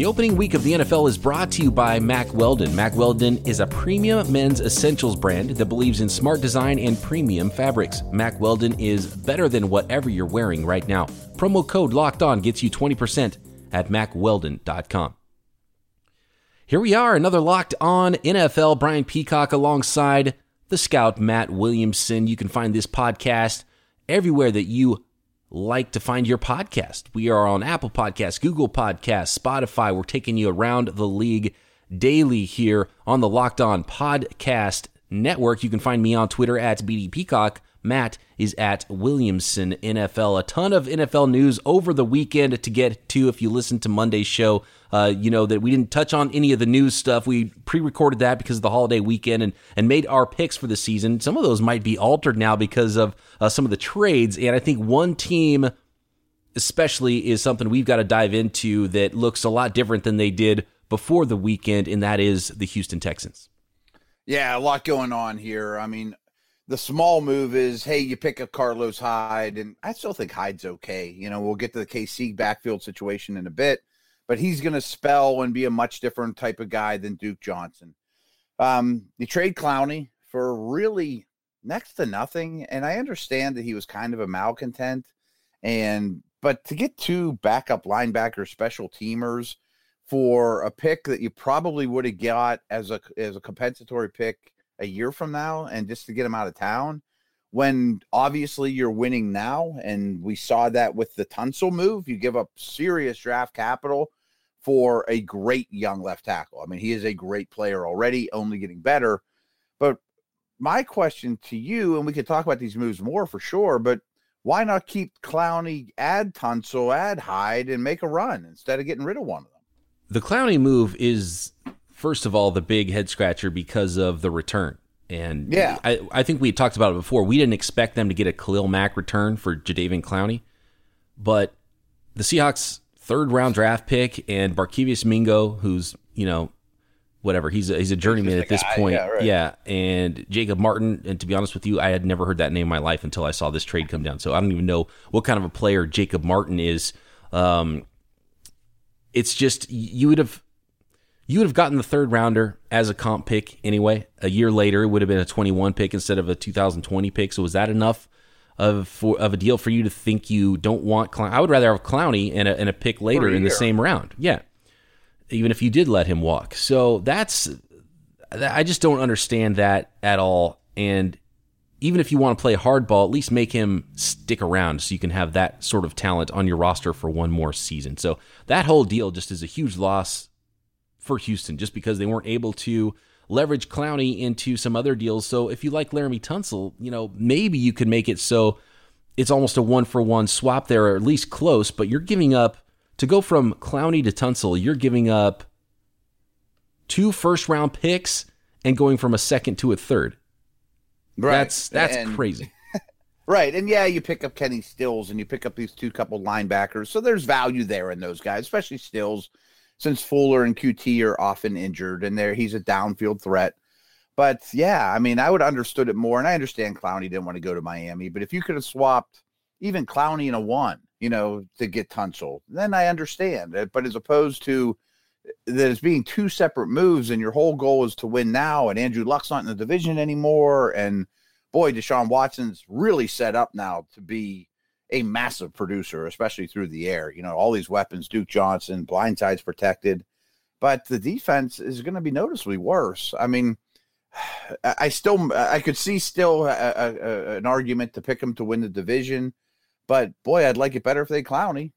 The opening week of the NFL is brought to you by Mack Weldon. Mack Weldon is a premium men's essentials brand that believes in smart design and premium fabrics. Mack Weldon is better than whatever you're wearing right now. Promo code Locked On gets you 20% at mackweldon.com. Here we are, another Locked On NFL. Brian Peacock alongside the scout Matt Williamson. You can find this podcast everywhere that you like to find your podcast. We are on Apple Podcasts, Google Podcasts, Spotify. We're taking you around the league daily here on the Locked On Podcast Network. You can find me on Twitter at BD Peacock. Matt is at Williamson NFL. A ton of NFL news over the weekend to get to if you listen to Monday's show. Uh, you know that we didn't touch on any of the news stuff. We pre-recorded that because of the holiday weekend and and made our picks for the season. Some of those might be altered now because of uh, some of the trades. And I think one team, especially, is something we've got to dive into that looks a lot different than they did before the weekend, and that is the Houston Texans. Yeah, a lot going on here. I mean, the small move is, hey, you pick up Carlos Hyde, and I still think Hyde's okay. You know, we'll get to the KC backfield situation in a bit but he's going to spell and be a much different type of guy than Duke Johnson. Um, you trade Clowney for really next to nothing, and I understand that he was kind of a malcontent, and but to get two backup linebacker special teamers for a pick that you probably would have got as a as a compensatory pick a year from now, and just to get him out of town, when obviously you're winning now, and we saw that with the Tunsil move, you give up serious draft capital for a great young left tackle. I mean, he is a great player already, only getting better. But my question to you, and we could talk about these moves more for sure, but why not keep Clowney, add Tunsil, add Hyde, and make a run instead of getting rid of one of them? The Clowney move is, first of all, the big head scratcher because of the return. And yeah, I, I think we talked about it before. We didn't expect them to get a Khalil Mack return for Jadeveon Clowney, but the Seahawks third round draft pick and Barkevious Mingo, who's you know whatever he's a, he's a journeyman at this guy, point. Yeah, right. yeah, and Jacob Martin. And to be honest with you, I had never heard that name in my life until I saw this trade come down. So I don't even know what kind of a player Jacob Martin is. Um, it's just you would have you would have gotten the third rounder as a comp pick anyway. A year later, it would have been a 21 pick instead of a 2020 pick. So was that enough of for, of a deal for you to think you don't want Clown. I would rather have Clowney and a, and a pick later in the same round. Yeah, even if you did let him walk. So that's I just don't understand that at all. And even if you want to play hardball, at least make him stick around so you can have that sort of talent on your roster for one more season. So that whole deal just is a huge loss for Houston, just because they weren't able to leverage Clowney into some other deals. So if you like Laremy Tunsil, you know, maybe you could make it so it's almost a one for one swap there, or at least close, but you're giving up to go from Clowney to Tunsil, you're giving up two first round picks and going from a second to a third. Right. That's that's and, crazy. right. And yeah, you pick up Kenny Stills and you pick up these two couple linebackers. So there's value there in those guys, especially Stills since Fuller and QT are often injured and there he's a downfield threat. But yeah, I mean, I would have understood it more. And I understand Clowney didn't want to go to Miami, but if you could have swapped even Clowney in a one, you know, to get Tunsil, then I understand it. But as opposed to that it's being two separate moves and your whole goal is to win now and Andrew Luck's not in the division anymore. And boy, Deshaun Watson's really set up now to be a massive producer, especially through the air. You know, all these weapons, Duke Johnson, blindsides protected, but the defense is going to be noticeably worse. I mean, I still, I could see still a, a, an argument to pick them to win the division, but boy, I'd like it better if they Clowney.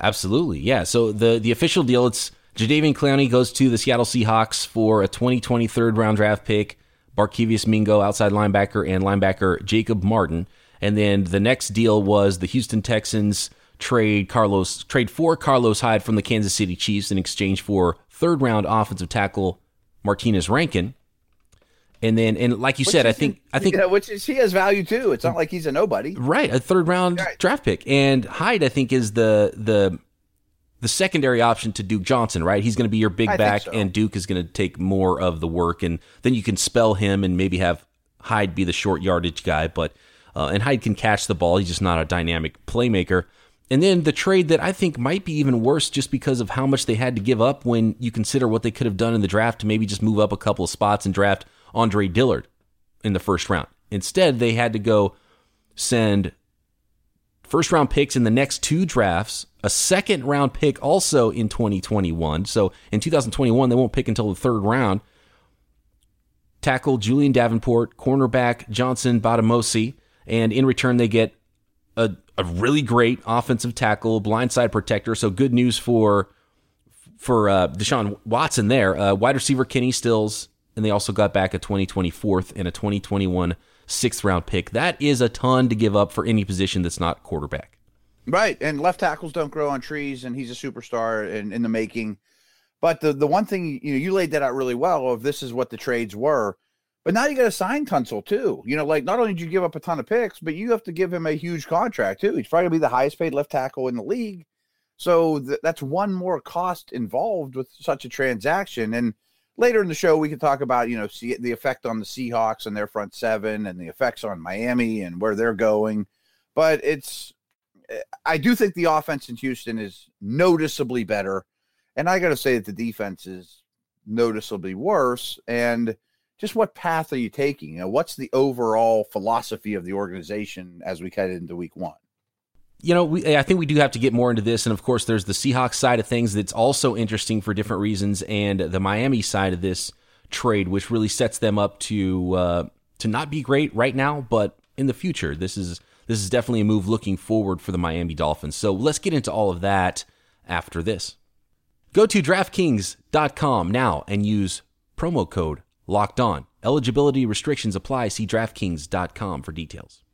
Absolutely, yeah. So the the official deal, it's Jadeveon Clowney goes to the Seattle Seahawks for a 2023 round draft pick. Barkevious Mingo, outside linebacker, and linebacker Jacob Martin. And then the next deal was the Houston Texans trade Carlos trade for Carlos Hyde from the Kansas City Chiefs in exchange for third round offensive tackle Martinas Rankin. And then, and like you which said, I think, I think, yeah, which is he has value too. It's not like he's a nobody, right? A third round right. draft pick, and Hyde, I think, is the the the secondary option to Duke Johnson, right? He's going to be your big I back, so. and Duke is going to take more of the work, and then you can spell him and maybe have Hyde be the short yardage guy. But uh, and Hyde can catch the ball. He's just not a dynamic playmaker. And then the trade that I think might be even worse just because of how much they had to give up when you consider what they could have done in the draft to maybe just move up a couple of spots and draft Andre Dillard in the first round. Instead, they had to go send first round picks in the next two drafts, a second round pick also in 2021. So in 2021, they won't pick until the third round. Tackle Julian Davenport, cornerback Johnson Bademosi, and in return, they get a, a really great offensive tackle, blindside protector. So good news for for uh, Deshaun Watson there. Uh, wide receiver Kenny Stills, and they also got back a 2024th and a 2021 sixth round pick. That is a ton to give up for any position that's not quarterback. Right, and left tackles don't grow on trees, and he's a superstar in, in the making. But the the one thing you know you laid that out really well of this is what the trades were. But now you got to sign Tunsil too. You know, like not only did you give up a ton of picks, but you have to give him a huge contract too. He's probably gonna be the highest paid left tackle in the league. So th- that's one more cost involved with such a transaction. And later in the show, we can talk about you know see the effect on the Seahawks and their front seven, and the effects on Miami and where they're going. But it's eh, I do think the offense in Houston is noticeably better, and I got to say that the defense is noticeably worse. And just what path are you taking? You know, what's the overall philosophy of the organization as we head into week one? You know, we, I think we do have to get more into this. And of course, there's the Seahawks side of things that's also interesting for different reasons, and the Miami side of this trade, which really sets them up to uh, to not be great right now, but in the future, this is this is definitely a move looking forward for the Miami Dolphins. So let's get into all of that after this. Go to DraftKings.com now and use promo code Locked On. Eligibility restrictions apply. See DraftKings.com for details.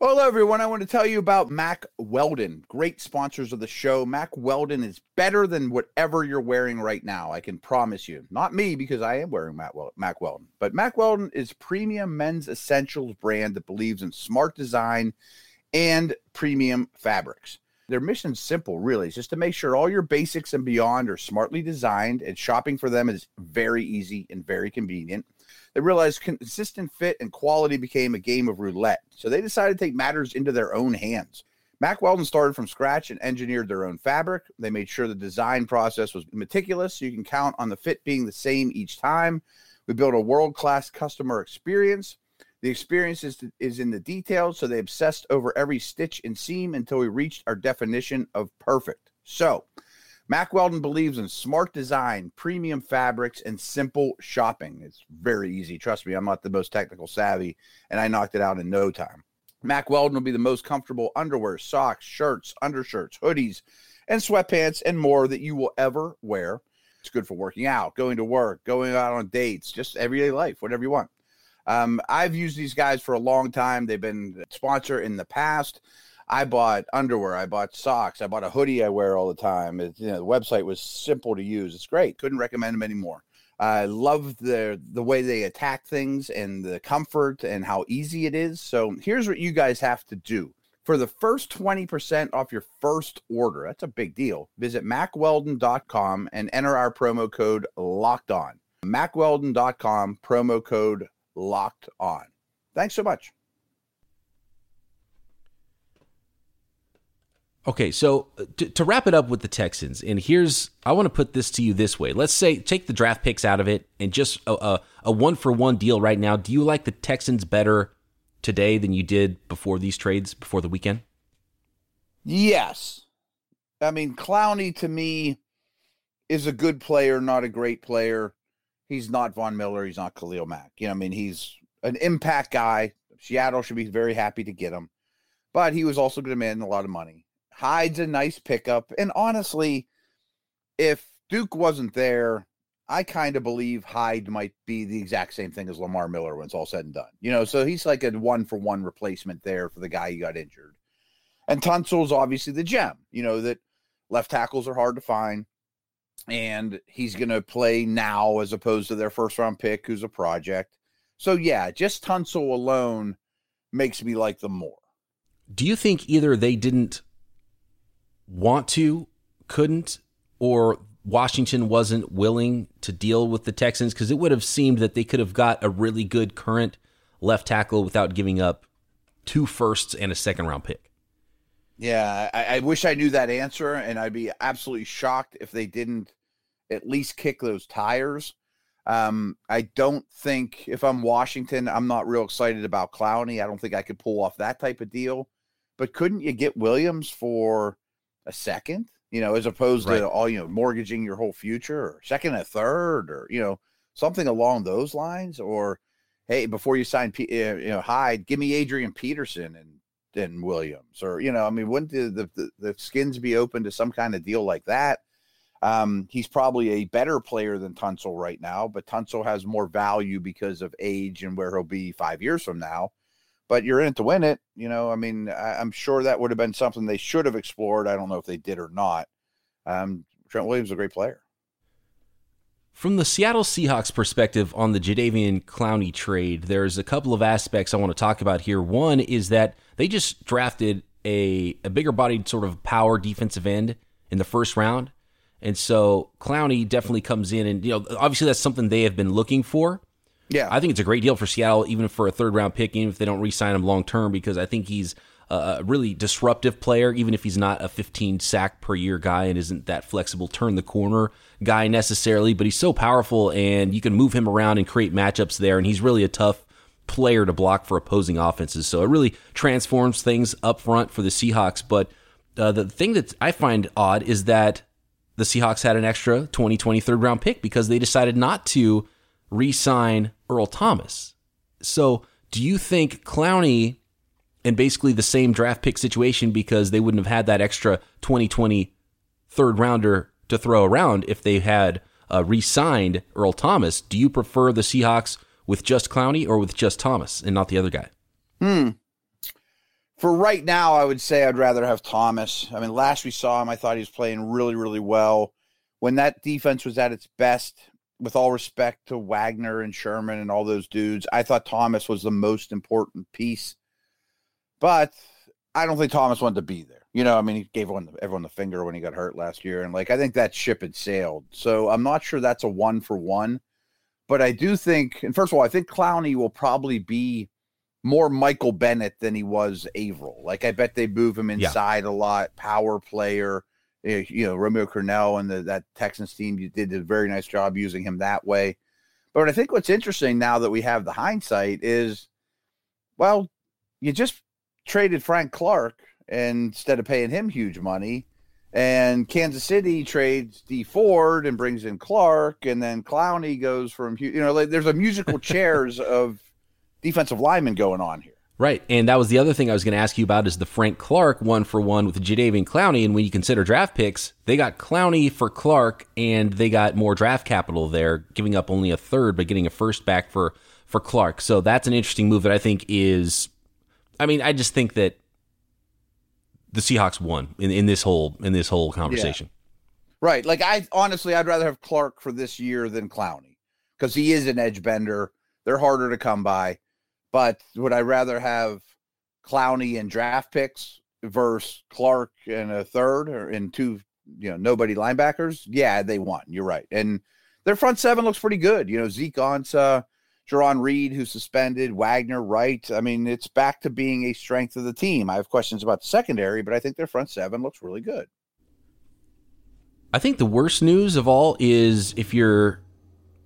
Well, hello, everyone. I want to tell you about Mack Weldon, great sponsors of the show. Mack Weldon is better than whatever you're wearing right now. I can promise you. Not me, because I am wearing Mac, Wel- Mack Weldon, but Mack Weldon is premium men's essentials brand that believes in smart design and premium fabrics. Their mission's simple, really. It's just to make sure all your basics and beyond are smartly designed, and shopping for them is very easy and very convenient. They realized consistent fit and quality became a game of roulette, so they decided to take matters into their own hands. Mack Weldon started from scratch and engineered their own fabric. They made sure the design process was meticulous, so you can count on the fit being the same each time. We built a world class customer experience the experience is, is in the details, so they obsessed over every stitch and seam until we reached our definition of perfect. So, Mack Weldon believes in smart design, premium fabrics, and simple shopping. It's very easy. Trust me, I'm not the most technical savvy, and I knocked it out in no time. Mack Weldon will be the most comfortable underwear, socks, shirts, undershirts, hoodies, and sweatpants, and more that you will ever wear. It's good for working out, going to work, going out on dates, just everyday life, whatever you want. Um, I've used these guys for a long time. They've been sponsor in the past. I bought underwear. I bought socks. I bought a hoodie I wear all the time. It, you know, the website was simple to use. It's great. Couldn't recommend them anymore. I love the the way they attack things and the comfort and how easy it is. So here's what you guys have to do. For the first 20% off your first order, that's a big deal. Visit mackweldon.com and enter our promo code locked on. mackweldon.com promo code locked on. Thanks so much. Okay, so uh, to, to, wrap it up with the Texans, and here's I want to put this to you this way. Let's say take the draft picks out of it and just a, a, a one for one deal right now. Do you like the Texans better today than you did before these trades before the weekend? Yes. I mean, Clowney to me is a good player, not a great player. He's not Von Miller. He's not Khalil Mack. You know, I mean, he's an impact guy. Seattle should be very happy to get him, but he was also going to demand a lot of money. Hyde's a nice pickup, and honestly, if Duke wasn't there, I kind of believe Hyde might be the exact same thing as Lamar Miller when it's all said and done. You know, so he's like a one for one replacement there for the guy who got injured. And Tunsil's obviously the gem. You know that left tackles are hard to find and he's going to play now as opposed to their first round pick, who's a project. So, yeah, just Tunsil alone makes me like them more. Do you think either they didn't want to, couldn't, or Washington wasn't willing to deal with the Texans? Because it would have seemed that they could have got a really good current left tackle without giving up two firsts and a second round pick. Yeah, I, I wish I knew that answer, and I'd be absolutely shocked if they didn't at least kick those tires. Um, I don't think if I'm Washington, I'm not real excited about Clowney. I don't think I could pull off that type of deal. But couldn't you get Williams for a second? You know, as opposed right. to all you know, mortgaging your whole future, or second, a third, or you know, something along those lines. Or hey, before you sign, P- uh, you know, Hyde, give me Adrian Peterson and then Williams, or you know, I mean, wouldn't the, the the skins be open to some kind of deal like that? Um, he's probably a better player than Tunsil right now, but Tunsil has more value because of age and where he'll be five years from now. But you're in it to win it. You know, I mean, I, am sure that would have been something they should have explored. I don't know if they did or not. Um, Trent Williams is a great player. From the Seattle Seahawks perspective on the Jadeveon Clowney trade, there's a couple of aspects I want to talk about here. One is that they just drafted a, a bigger bodied sort of power defensive end in the first round. And so Clowney definitely comes in, and you know, obviously that's something they have been looking for. Yeah, I think it's a great deal for Seattle, even for a third round pick, even if they don't re-sign him long term, because I think he's a really disruptive player, even if he's not a 15 sack per year guy and isn't that flexible turn the corner guy necessarily. But he's so powerful, and you can move him around and create matchups there, and he's really a tough player to block for opposing offenses. So it really transforms things up front for the Seahawks. But uh, the thing that I find odd is that the Seahawks had an extra 2020 third round pick because they decided not to re sign Earl Thomas. So, do you think Clowney and basically the same draft pick situation because they wouldn't have had that extra 2020 third rounder to throw around if they had uh, re signed Earl Thomas? Do you prefer the Seahawks with just Clowney or with just Thomas and not the other guy? Hmm for right now, I would say I'd rather have Thomas. I mean, last we saw him, I thought he was playing really, really well. When that defense was at its best, with all respect to Wagner and Sherman and all those dudes, I thought Thomas was the most important piece. But I don't think Thomas wanted to be there. You know, I mean, he gave everyone the, everyone the finger when he got hurt last year, and like I think that ship had sailed. So I'm not sure that's a one for one, but I do think, and first of all, I think Clowney will probably be more Michael Bennett than he was Averill. Like I bet they move him inside yeah. a lot, power player. Eh, you know, Romeo Crennel and the, that Texans team you did a very nice job using him that way. But I think what's interesting now that we have the hindsight is, well, you just traded Frank Clark instead of paying him huge money. And Kansas City trades Dee Ford and brings in Clark, and then Clowney goes from you know like, there's a musical chairs of defensive linemen going on here. Right. And that was the other thing I was going to ask you about is the Frank Clark one for one with Jadeveon Clowney. And when you consider draft picks, they got Clowney for Clark and they got more draft capital there, giving up only a third, but getting a first back for, for Clark. So that's an interesting move that I think is, I mean, I just think that the Seahawks won in, in this whole, in this whole conversation. Yeah. Right. Like I honestly, I'd rather have Clark for this year than Clowney because he is an edge bender. They're harder to come by. But would I rather have Clowney and draft picks versus Clark and a third or in two, you know, nobody linebackers? Yeah, they won. You're right. And their front seven looks pretty good. You know, Zeke Ansah, Jarran Reed, who's suspended, Wagner, Wright. I mean, it's back to being a strength of the team. I have questions about the secondary, but I think their front seven looks really good. I think the worst news of all is if you're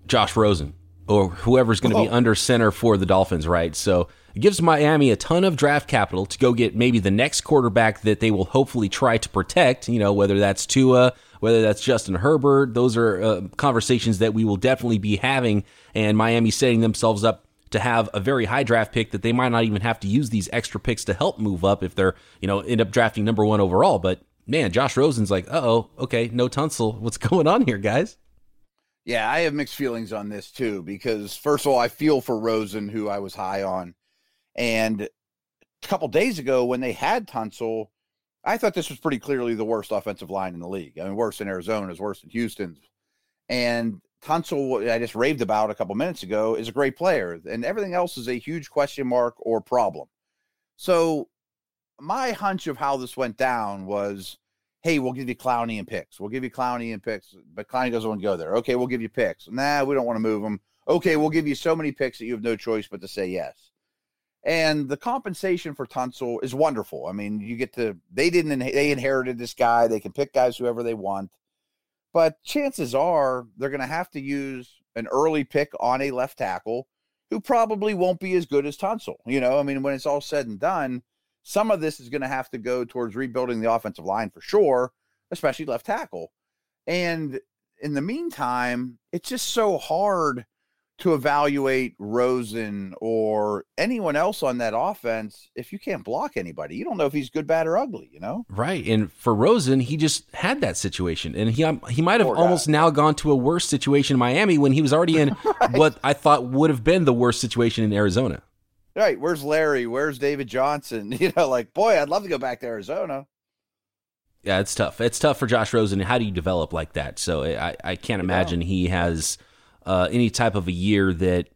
Josh Rosen or whoever's going to oh. be under center for the Dolphins, right? So it gives Miami a ton of draft capital to go get maybe the next quarterback that they will hopefully try to protect, you know, whether that's Tua, whether that's Justin Herbert. Those are uh, conversations that we will definitely be having. And Miami setting themselves up to have a very high draft pick that they might not even have to use these extra picks to help move up if they're, you know, end up drafting number one overall. But man, Josh Rosen's like, uh oh, okay, no Tunsil. What's going on here, guys? Yeah, I have mixed feelings on this too because first of all, I feel for Rosen, who I was high on, and a couple days ago when they had Tunsil, I thought this was pretty clearly the worst offensive line in the league. I mean, worse than Arizona's, worse than Houston's, and Tunsil, I just raved about a couple minutes ago, is a great player, and everything else is a huge question mark or problem. So, my hunch of how this went down was hey, we'll give you Clowney and picks. We'll give you Clowney and picks, but Clowney doesn't want to go there. Okay, we'll give you picks. Nah, we don't want to move them. Okay, we'll give you so many picks that you have no choice but to say yes. And the compensation for Tunsil is wonderful. I mean, you get to they didn't they inherited this guy. They can pick guys whoever they want, but chances are they're going to have to use an early pick on a left tackle who probably won't be as good as Tunsil. You know, I mean, when it's all said and done, some of this is going to have to go towards rebuilding the offensive line for sure, especially left tackle. And in the meantime, it's just so hard to evaluate Rosen or anyone else on that offense if you can't block anybody. You don't know if he's good, bad, or ugly, you know? Right. And for Rosen, he just had that situation. And he um, he might have almost now gone to a worse situation in Miami when he was already in right. what I thought would have been the worst situation in Arizona. Right. Where's Larry? Where's David Johnson? You know, like, boy, I'd love to go back to Arizona. Yeah, it's tough. It's tough for Josh Rosen. How do you develop like that? So I, I can't imagine he has uh, any type of a year that,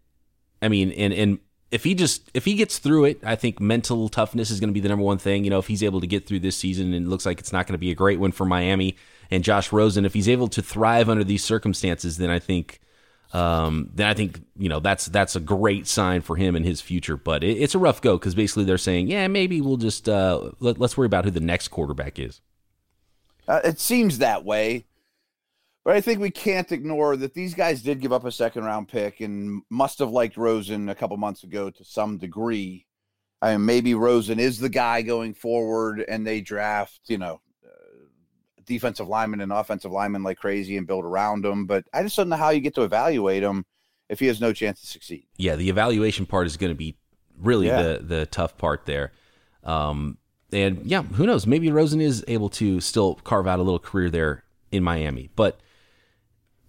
I mean, and, and if he just if he gets through it, I think mental toughness is going to be the number one thing. You know, if he's able to get through this season, and it looks like it's not going to be a great one for Miami and Josh Rosen, if he's able to thrive under these circumstances, then I think um, then I think you know that's that's a great sign for him and his future. But it, it's a rough go because basically they're saying, yeah, maybe we'll just uh, let, us worry about who the next quarterback is. Uh, it seems that way, but I think we can't ignore that these guys did give up a second round pick and must have liked Rosen a couple months ago to some degree. I mean, maybe Rosen is the guy going forward, and they draft, you know, defensive lineman and offensive lineman like crazy and build around him. But I just don't know how you get to evaluate him if he has no chance to succeed. Yeah, the evaluation part is going to be really yeah. the the tough part there. Um, and yeah, who knows? Maybe Rosen is able to still carve out a little career there in Miami. But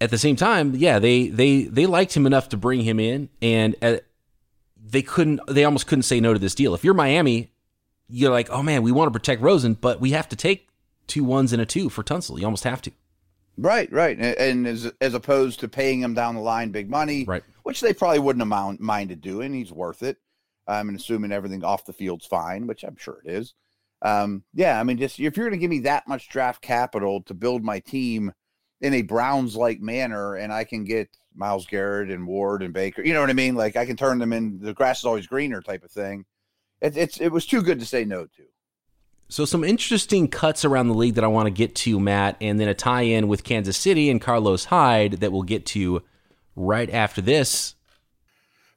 at the same time, yeah, they they they liked him enough to bring him in, and uh, they couldn't. They almost couldn't say no to this deal. If you're Miami, you're like, oh man, we want to protect Rosen, but we have to take two ones and a two for Tunsil. You almost have to. Right, right, and, as as opposed to paying him down the line big money, right, which they probably wouldn't have minded doing. He's worth it. I'm um, assuming everything off the field's fine, which I'm sure it is. Um, yeah, I mean, just if you're going to give me that much draft capital to build my team in a Browns like manner, and I can get Myles Garrett and Ward and Baker, you know what I mean? Like I can turn them in. The grass is always greener type of thing. It, it's it was too good to say no to. So, some interesting cuts around the league that I want to get to, Matt, and then a tie in with Kansas City and Carlos Hyde that we'll get to right after this.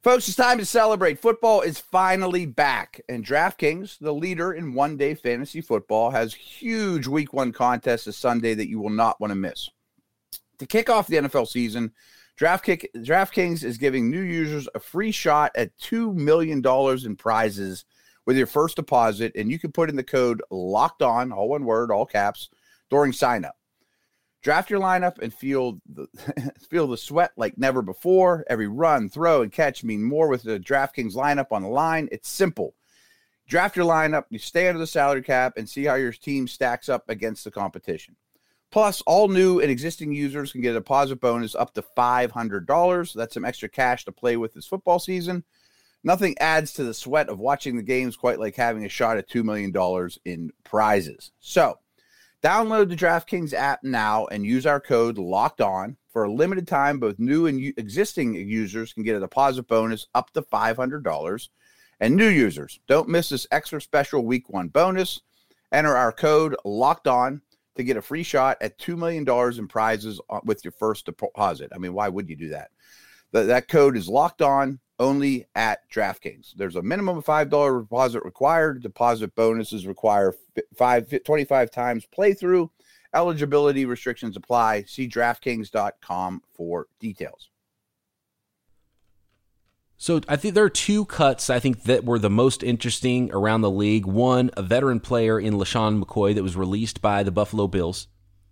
Folks, it's time to celebrate. Football is finally back, and DraftKings, the leader in one day fantasy football, has huge week one contests this Sunday that you will not want to miss. To kick off the NFL season, DraftKings is giving new users a free shot at $2 million in prizes with your first deposit, and you can put in the code locked on, all one word, all caps, during sign up. Draft your lineup and feel the feel the sweat like never before. Every run, throw, and catch mean more with the DraftKings lineup on the line. It's simple. Draft your lineup, you stay under the salary cap, and see how your team stacks up against the competition. Plus, all new and existing users can get a deposit bonus up to $500. That's some extra cash to play with this football season. Nothing adds to the sweat of watching the games quite like having a shot at $2 million in prizes. So, download the DraftKings app now and use our code locked on. For a limited time, both new and u- existing users can get a deposit bonus up to $500. And new users, don't miss this extra special week one bonus. Enter our code locked on to get a free shot at $2 million in prizes uh, with your first deposit. I mean, why would you do that? that code is locked on only at DraftKings. There's a minimum of $5 deposit required. Deposit bonuses require five, 25 times playthrough. Eligibility restrictions apply. See DraftKings.com for details. So I think there are two cuts I think that were the most interesting around the league. One, a veteran player in LeSean McCoy that was released by the Buffalo Bills.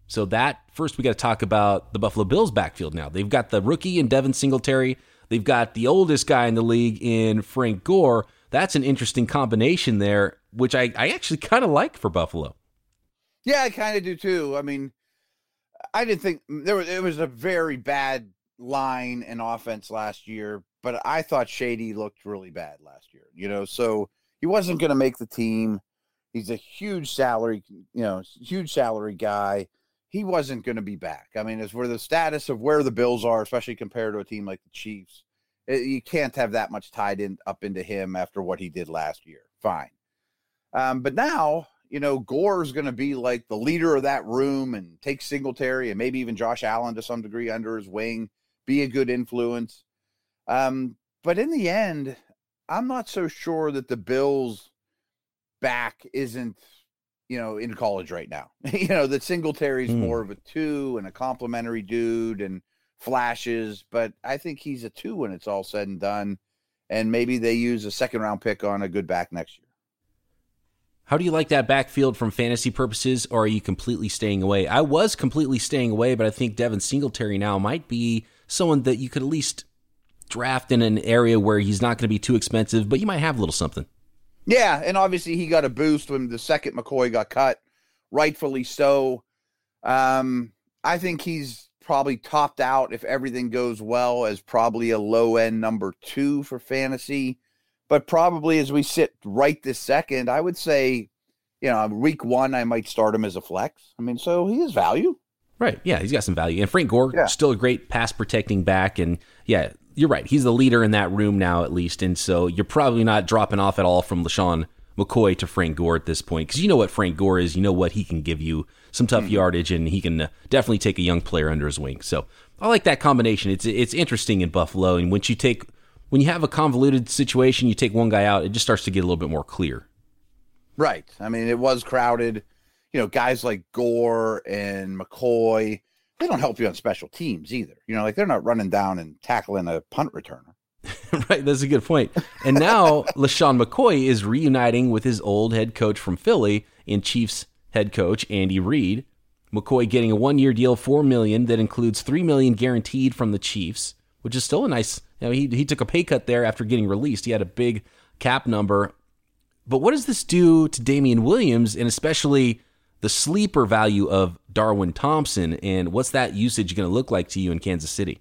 So that first we got to talk about the Buffalo Bills backfield now. They've got the rookie and Devin Singletary They've got the oldest guy in the league in Frank Gore. That's an interesting combination there, which I, I actually kind of like for Buffalo. Yeah, I kind of do too. I mean, I didn't think mm, there was it was a very bad line and offense last year, but I thought Shady looked really bad last year. You know, so he wasn't going to make the team. He's a huge salary, you know, huge salary guy. He wasn't going to be back. I mean, as for the status of where the Bills are, especially compared to a team like the Chiefs, It, you can't have that much tied in up into him after what he did last year. Fine. Um, but now, you know, Gore's going to be like the leader of that room and take Singletary and maybe even Josh Allen to some degree under his wing, be a good influence. Um, but in the end, I'm not so sure that the Bills back isn't, you know, in college right now. you know, that Singletary's mm. more of a two and a complimentary dude and flashes, but I think he's a two when it's all said and done. And maybe they use a second round pick on a good back next year. How do you like that backfield from fantasy purposes, or are you completely staying away? I was completely staying away, but I think Devin Singletary now might be someone that you could at least draft in an area where he's not going to be too expensive, but you might have a little something. Yeah, and obviously he got a boost when the second McCoy got cut, rightfully so. Um, I think he's probably topped out if everything goes well as probably a low end number two for fantasy. But probably as we sit right this second, I would say, you know, week one, I might start him as a flex. I mean, so he has value. Right. Yeah, he's got some value. And Frank Gore, yeah. still a great pass protecting back. And yeah, you're right. He's the leader in that room now, at least. And so you're probably not dropping off at all from LeSean McCoy to Frank Gore at this point because you know what Frank Gore is. You know what he can give you some tough mm. yardage, and he can uh, definitely take a young player under his wing. So I like that combination. It's it's interesting in Buffalo, and once you take when you have a convoluted situation, you take one guy out, it just starts to get a little bit more clear. Right. I mean, it was crowded. You know, guys like Gore and McCoy they don't help you on special teams either. You know, like they're not running down and tackling a punt returner. right, that's a good point. And now LeSean McCoy is reuniting with his old head coach from Philly in Chiefs head coach Andy Reid. McCoy getting a one-year deal, four million that includes three million guaranteed from the Chiefs, which is still a nice. You know, he he took a pay cut there after getting released. He had a big cap number. But what does this do to Damien Williams and especially the sleeper value of Darwin Thompson, and what's that usage going to look like to you in Kansas City?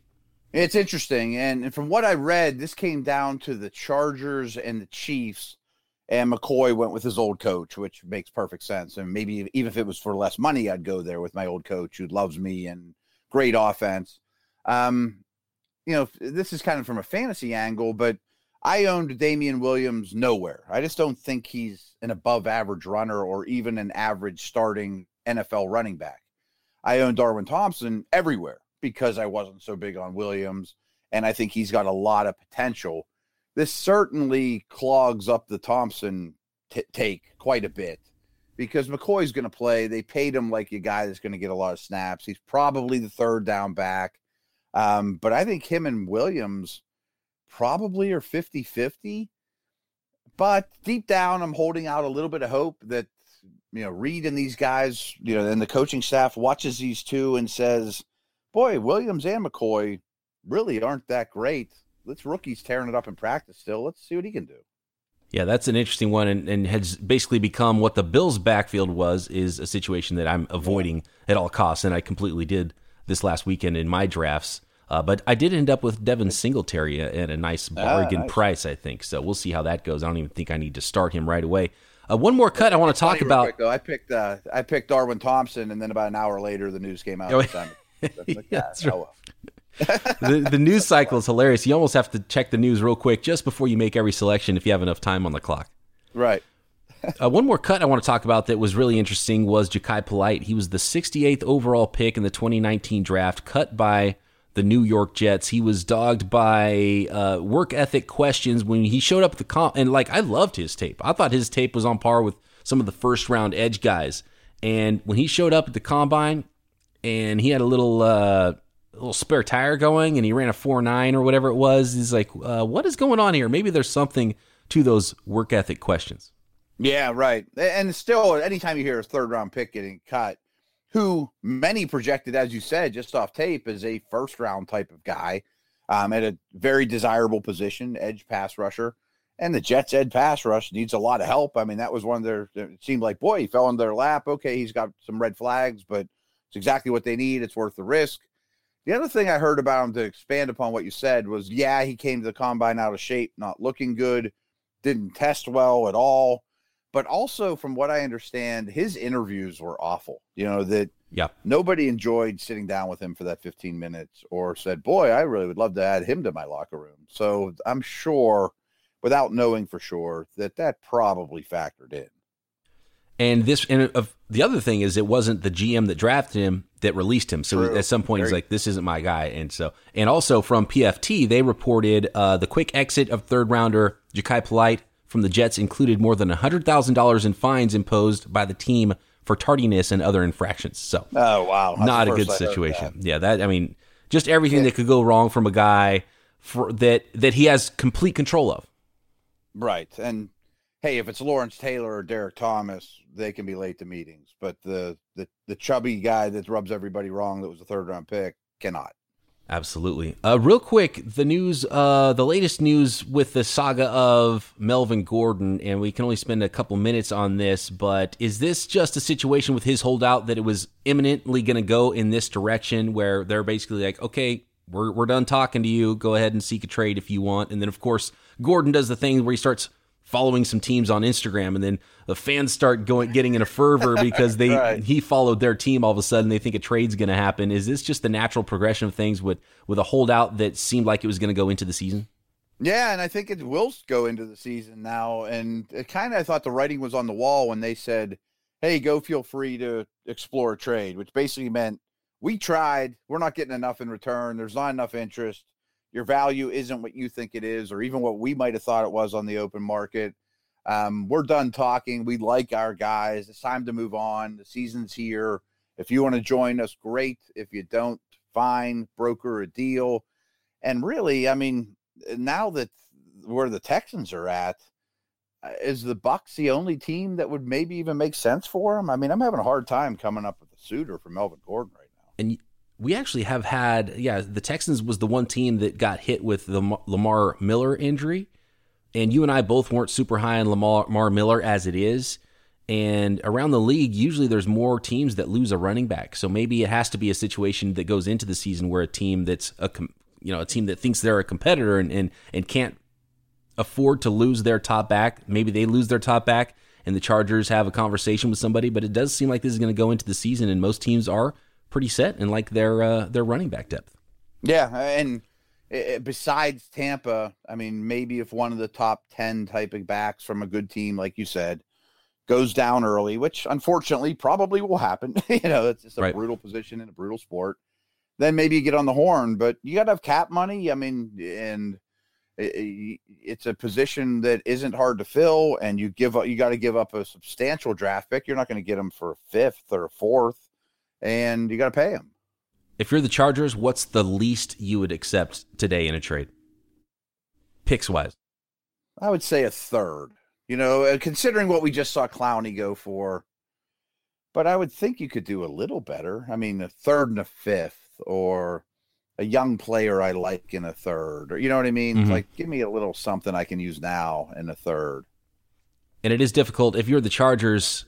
It's interesting, and from what I read, this came down to the Chargers and the Chiefs, and McCoy went with his old coach, which makes perfect sense. And maybe even if it was for less money, I'd go there with my old coach who loves me and great offense. Um, you know, this is kind of from a fantasy angle, but I owned Damien Williams nowhere. I just don't think he's an above average runner or even an average starting NFL running back. I owned Darwin Thompson everywhere because I wasn't so big on Williams. And I think he's got a lot of potential. This certainly clogs up the Thompson t- take quite a bit because McCoy's going to play. They paid him like a guy that's going to get a lot of snaps. He's probably the third down back. Um, but I think him and Williams probably are 50 50. But deep down, I'm holding out a little bit of hope that, you know, Reid and these guys, you know, and the coaching staff watches these two and says, boy, Williams and McCoy really aren't that great. Let's rookies tearing it up in practice still. Let's see what he can do. Yeah, that's an interesting one, and, and, has basically become what the Bills' backfield was. Is a situation that I'm avoiding at all costs, and I completely did this last weekend in my drafts. Uh, but I did end up with Devin Singletary at a nice ah, bargain ah, nice. price, I think. So we'll see how that goes. I don't even think I need to start him right away. Uh, one more cut I want to talk about. Quick. I picked uh, I picked Darwin Thompson, and then about an hour later, the news came out. Oh, like, yeah, right. the, the news cycle is hilarious. You almost have to check the news real quick just before you make every selection if you have enough time on the clock. Right. uh, one more cut I want to talk about that was really interesting was Jachai Polite. He was the 68th overall pick in the 2019 draft, cut by the New York Jets. He was dogged by uh, work ethic questions when he showed up at the comp. And like, I loved his tape. I thought his tape was on par with some of the first round edge guys. And when he showed up at the combine and he had a little, uh, little spare tire going and he ran a four nine or whatever it was, he's like, uh, what is going on here? Maybe there's something to those work ethic questions. Yeah, right. And still, anytime you hear a third round pick getting cut, who many projected, as you said, just off tape, as a first round type of guy um, at a very desirable position, edge pass rusher. And the Jets' edge pass rush needs a lot of help. I mean, that was one of their, it seemed like, boy, he fell in their lap. Okay, he's got some red flags, but it's exactly what they need. It's worth the risk. The other thing I heard about him to expand upon what you said was, yeah, he came to the combine out of shape, not looking good, didn't test well at all but also from what I understand, his interviews were awful. You know that Yeah. Nobody enjoyed sitting down with him for that 15 minutes or said, boy, I really would love to add him to my locker room. So I'm sure, without knowing for sure, that that probably factored in. And this, and uh, the other thing is, it wasn't the GM that drafted him that released him. So True. at some point, Very- he's like, "This isn't my guy." And so, and also from PFT, they reported uh, the quick exit of third rounder Jachai Polite from the Jets included more than hundred thousand dollars in fines imposed by the team for tardiness and other infractions. So Oh, wow. That's not a good first I heard situation. Yeah, that I mean, just everything that could go wrong from a guy for, that that he has complete control of. Right. And hey, if it's Lawrence Taylor or Derrick Thomas, they can be late to meetings. But the, the, the chubby guy that rubs everybody wrong that was a third round pick cannot. Absolutely. Uh, real quick, the news, uh, the latest news with the saga of Melvin Gordon, and we can only spend a couple minutes on this, but is this just a situation with his holdout that it was imminently going to go in this direction where they're basically like, okay, we're, we're done talking to you. Go ahead and seek a trade if you want. And then, of course, Gordon does the thing where he starts following some teams on Instagram, and then the fans start going getting in a fervor because they Right. he followed their team. All of a sudden, they think a trade's going to happen. Is this just the natural progression of things with with a holdout that seemed like it was going to go into the season? Yeah, and I think it will go into the season now. And kind of, I thought the writing was on the wall when they said, "Hey, go feel free to explore a trade," which basically meant we tried, we're not getting enough in return. There's not enough interest. Your value isn't what you think it is, or even what we might have thought it was on the open market. Um, we're done talking. We like our guys. It's time to move on. The season's here. If you want to join us, great. If you don't, fine. Broker a deal. And really, I mean, now that where the Texans are at, uh, is the Bucs the only team that would maybe even make sense for him? I mean, I'm having a hard time coming up with a suitor for Melvin Gordon right now. And we actually have had, yeah, the Texans was the one team that got hit with the Lamar Miller injury, and you and I both weren't super high on Lamar, Miller as it is. And around the league, usually there's more teams that lose a running back. So maybe it has to be a situation that goes into the season where a team that's a you know a team that thinks they're a competitor and and, and can't afford to lose their top back. Maybe they lose their top back, and the Chargers have a conversation with somebody. But it does seem like this is going to go into the season, and most teams are pretty set and like their uh, their running back depth. Yeah, and uh, besides Tampa, I mean, maybe if one of the top ten type of backs from a good team, like you said, goes down early, which unfortunately probably will happen. you know, it's just a Right. brutal position in a brutal sport. Then maybe you get on the horn, but you got to have cap money. I mean, and it's a position that isn't hard to fill, and you give up. You got to give up a substantial draft pick. You're not going to get them for a fifth or a fourth, and you got to pay him. If you're the Chargers, what's the least you would accept today in a trade? Picks wise. I would say a third. You know, considering what we just saw Clowney go for, but I would think you could do a little better. I mean, a third and a fifth, or a young player I like in a third, or you know what I mean? Mhm. Like, give me a little something I can use now in a third. And it is difficult. If you're the Chargers,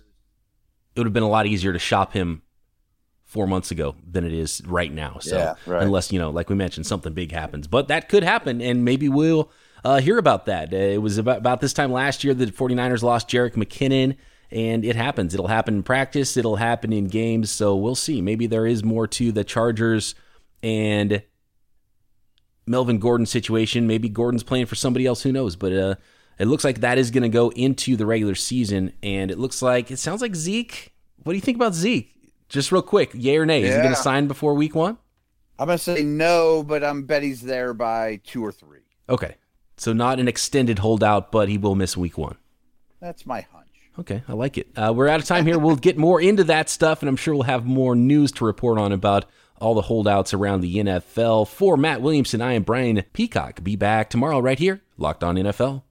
it would have been a lot easier to shop him four months ago than it is right now. So Yeah, right. unless, you know, like we mentioned, something big happens. But that could happen, and maybe we'll uh, hear about that. Uh, it was about, about this time last year that the 49ers lost Jerick McKinnon, and it happens. It'll happen in practice, it'll happen in games. So we'll see. Maybe there is more to the Chargers and Melvin Gordon situation. Maybe Gordon's playing for somebody else. Who knows? But uh, it looks like that is going to go into the regular season, and it looks like it sounds like Zeke. What do you think about Zeke? Just real quick, yay or nay? Is he going to sign before week one? I'm gonna say no, but I'm bet he's there by two or three. Okay, so not an extended holdout, but he will miss week one. That's my hunch. Okay, I like it. Uh, we're out of time here. We'll get more into that stuff, and I'm sure we'll have more news to report on about all the holdouts around the NFL. For Matt Williamson, I am Brian Peacock. Be back tomorrow right here, Locked On NFL.